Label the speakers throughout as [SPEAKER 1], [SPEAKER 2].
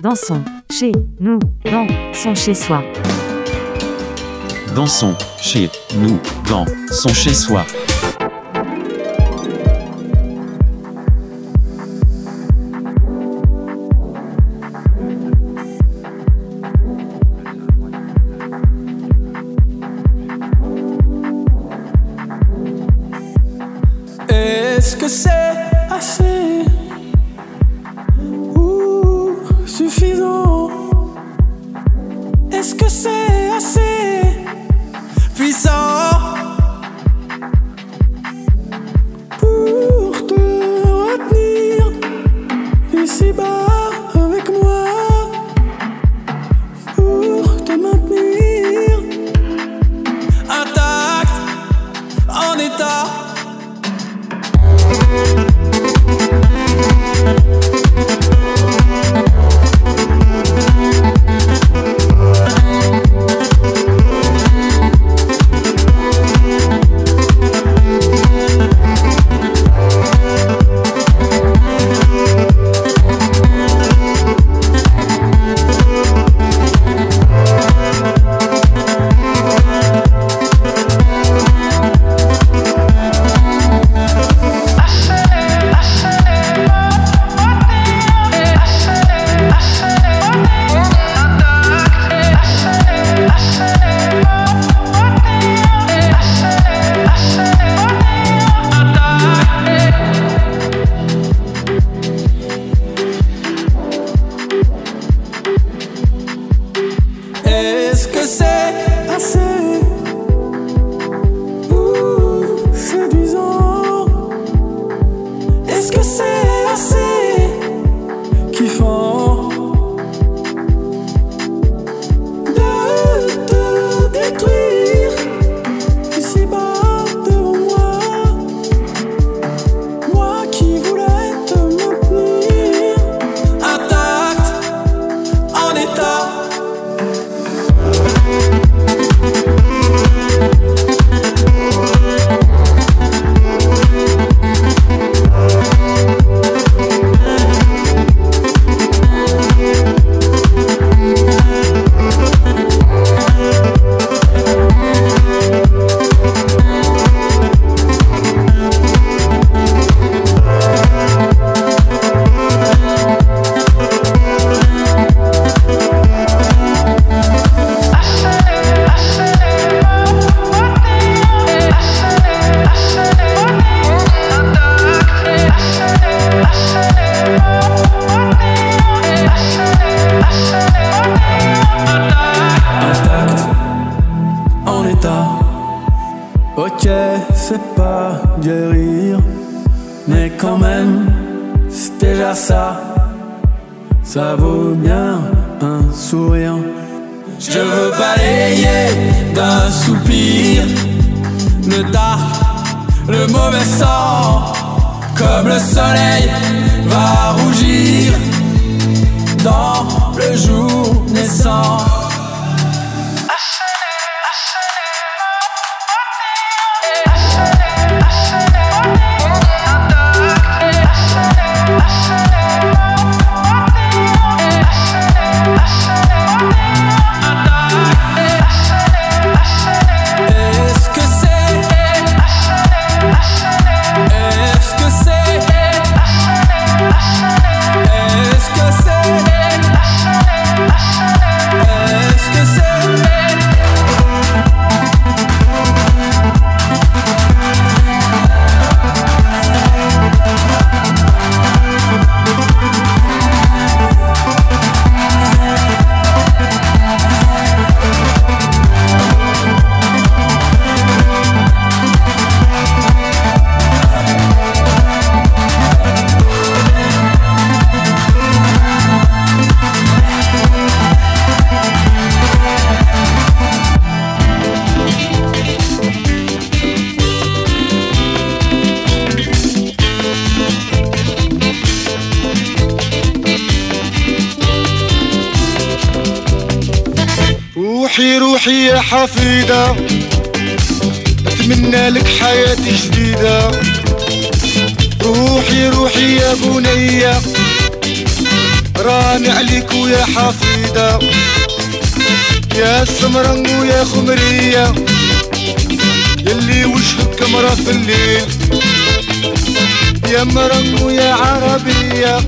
[SPEAKER 1] Dansons chez nous, dansons chez soi.
[SPEAKER 2] Dansons chez nous, dansons chez soi.
[SPEAKER 3] ça vaut bien un sourire. Je veux balayer d'un soupir le dark, le mauvais sang, comme le soleil va rougir dans le jour naissant.
[SPEAKER 4] روحي روحي يا حفيدة. أتمنى لك حياة جديدة. روحي روحي يا بنية راني عليك ويا حفيدة. يا سمرن ويا خمرية. يلي وجهك مرة في الليل. يا مرن ويا عربية.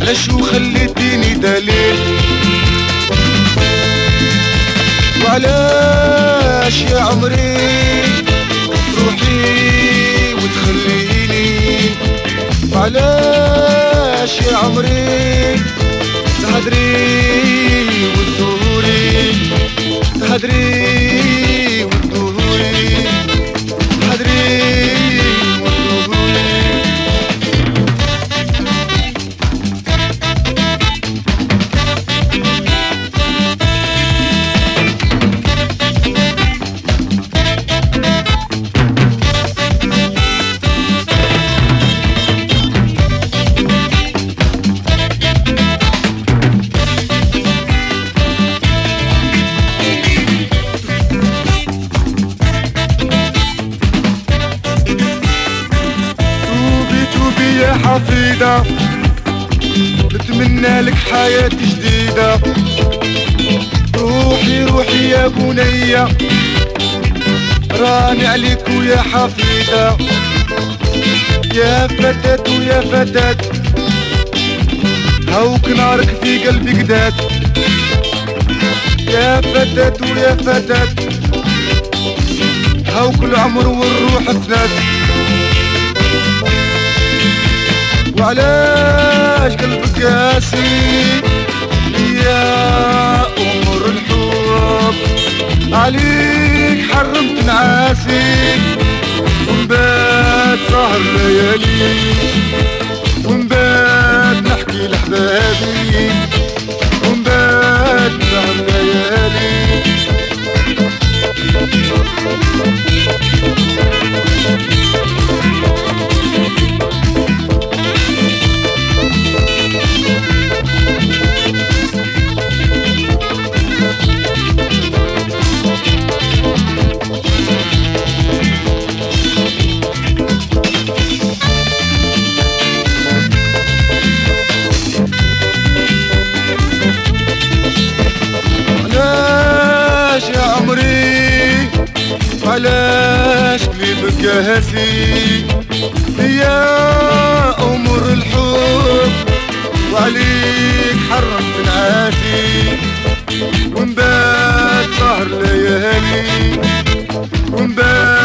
[SPEAKER 4] علاش وخليتيني دليل؟ وعلاش يا عمري؟ تروحي وتخليني. وعلاش يا عمري؟ تهدري وتدوري. تهدري ويا فتاة هاوك العمر والروح فنات وعلاش قلبك قاسي؟ يا أمر الحب. عليك حرمت نعاسي ونبات سهر ليالي. ونبات نحكي لحبابي. ونبات سهر ليالي. Thank you. قاسي يا أمر الحب وعليك حرمت نعاسي ونبات سهر ليالي ونبات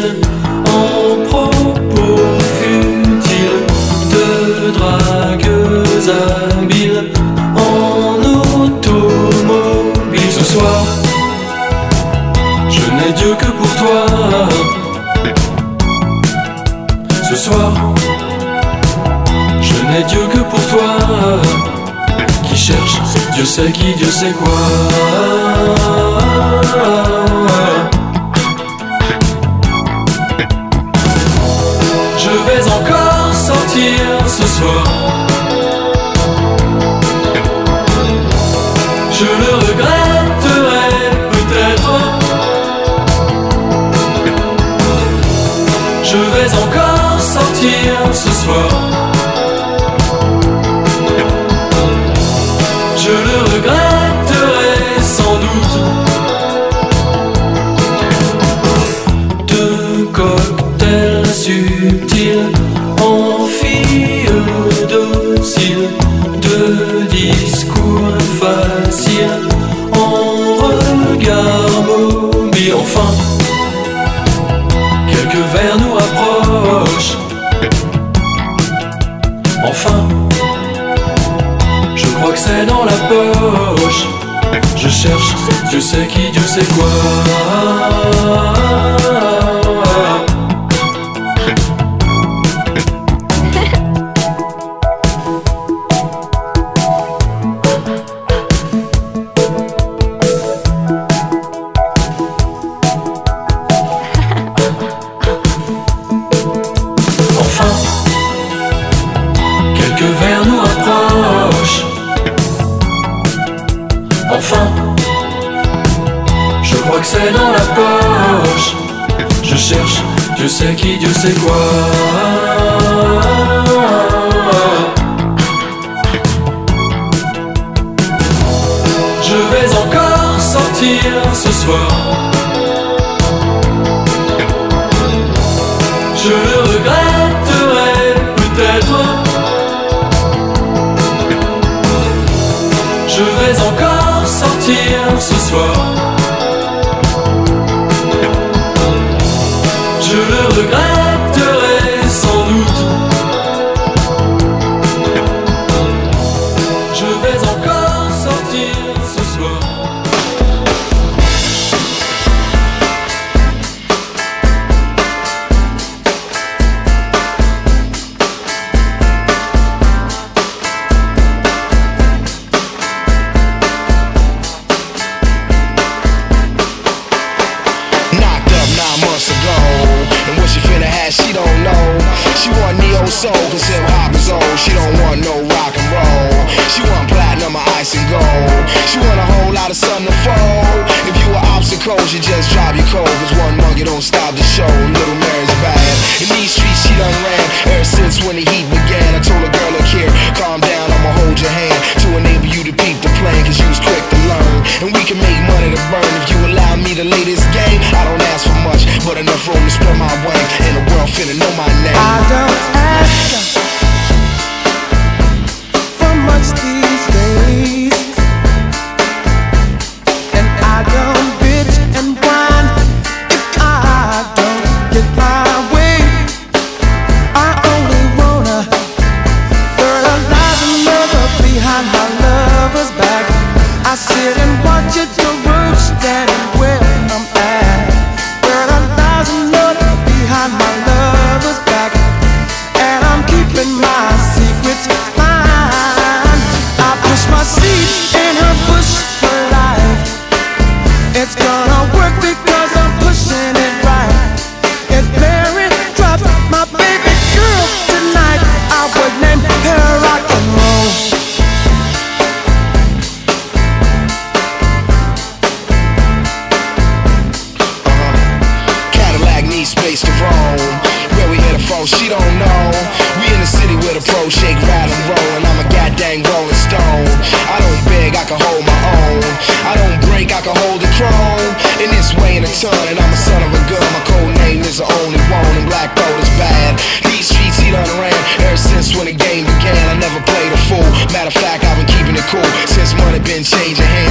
[SPEAKER 5] en propos futiles de dragueuses habiles en automobile ce soir. Je n'ai Dieu que pour toi. Ce soir, je n'ai Dieu que pour toi. Qui cherche, Dieu sait qui, Dieu sait quoi. ce soir. Je le regretterai peut-être. Je vais encore sortir ce soir. Je le regretterai sans doute. Deux cocktails subtils Je cherche, Dieu sait qui, Dieu sait quoi. dans la poche. Je cherche, Dieu sait qui, Dieu sait quoi. Je vais encore sortir ce soir. Je le regretterai peut-être. Je vais encore sortir ce soir.
[SPEAKER 6] son, and
[SPEAKER 3] I'm
[SPEAKER 6] a son of a gun. My code name is the only one, and black thought is bad. These streets he done ran ever since when the game began. I never played a fool. Matter of fact, I've been keeping it cool since money been changing hands.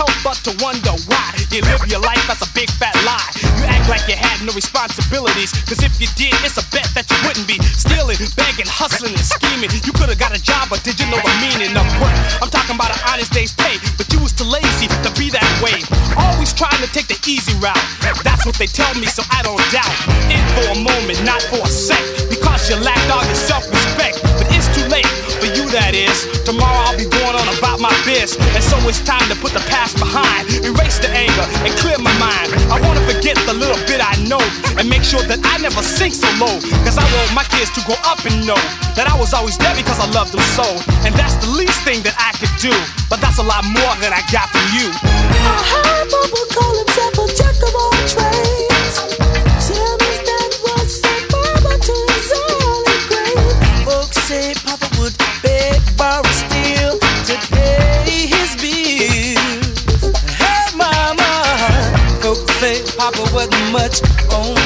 [SPEAKER 7] help but to wonder why you live your life as a big fat lie. You act like you had no responsibilities, cause if you did, it's a bet that you wouldn't be stealing, begging, hustling, and scheming. You could have got a job, but did you know the meaning of work? I'm talking about an honest day's pay, but you was too lazy to be that way. Always trying to take the easy route. That's what they tell me, so I don't doubt. In for a moment, not for a sec, because you lacked all your self respect. But it's too late for you, that is. Tomorrow I'll be going on about my biz. And so it's time to put the past behind, erase the anger, and clear my mind. I wanna forget the little bit I know and make sure that I never sink so low. Cause I want my kids to grow up and know that I was always there because I loved them so. And that's the least thing that I could do. But that's a lot more than I got from you.
[SPEAKER 3] A high bubble call himself a jack of all trades. Papa wasn't much on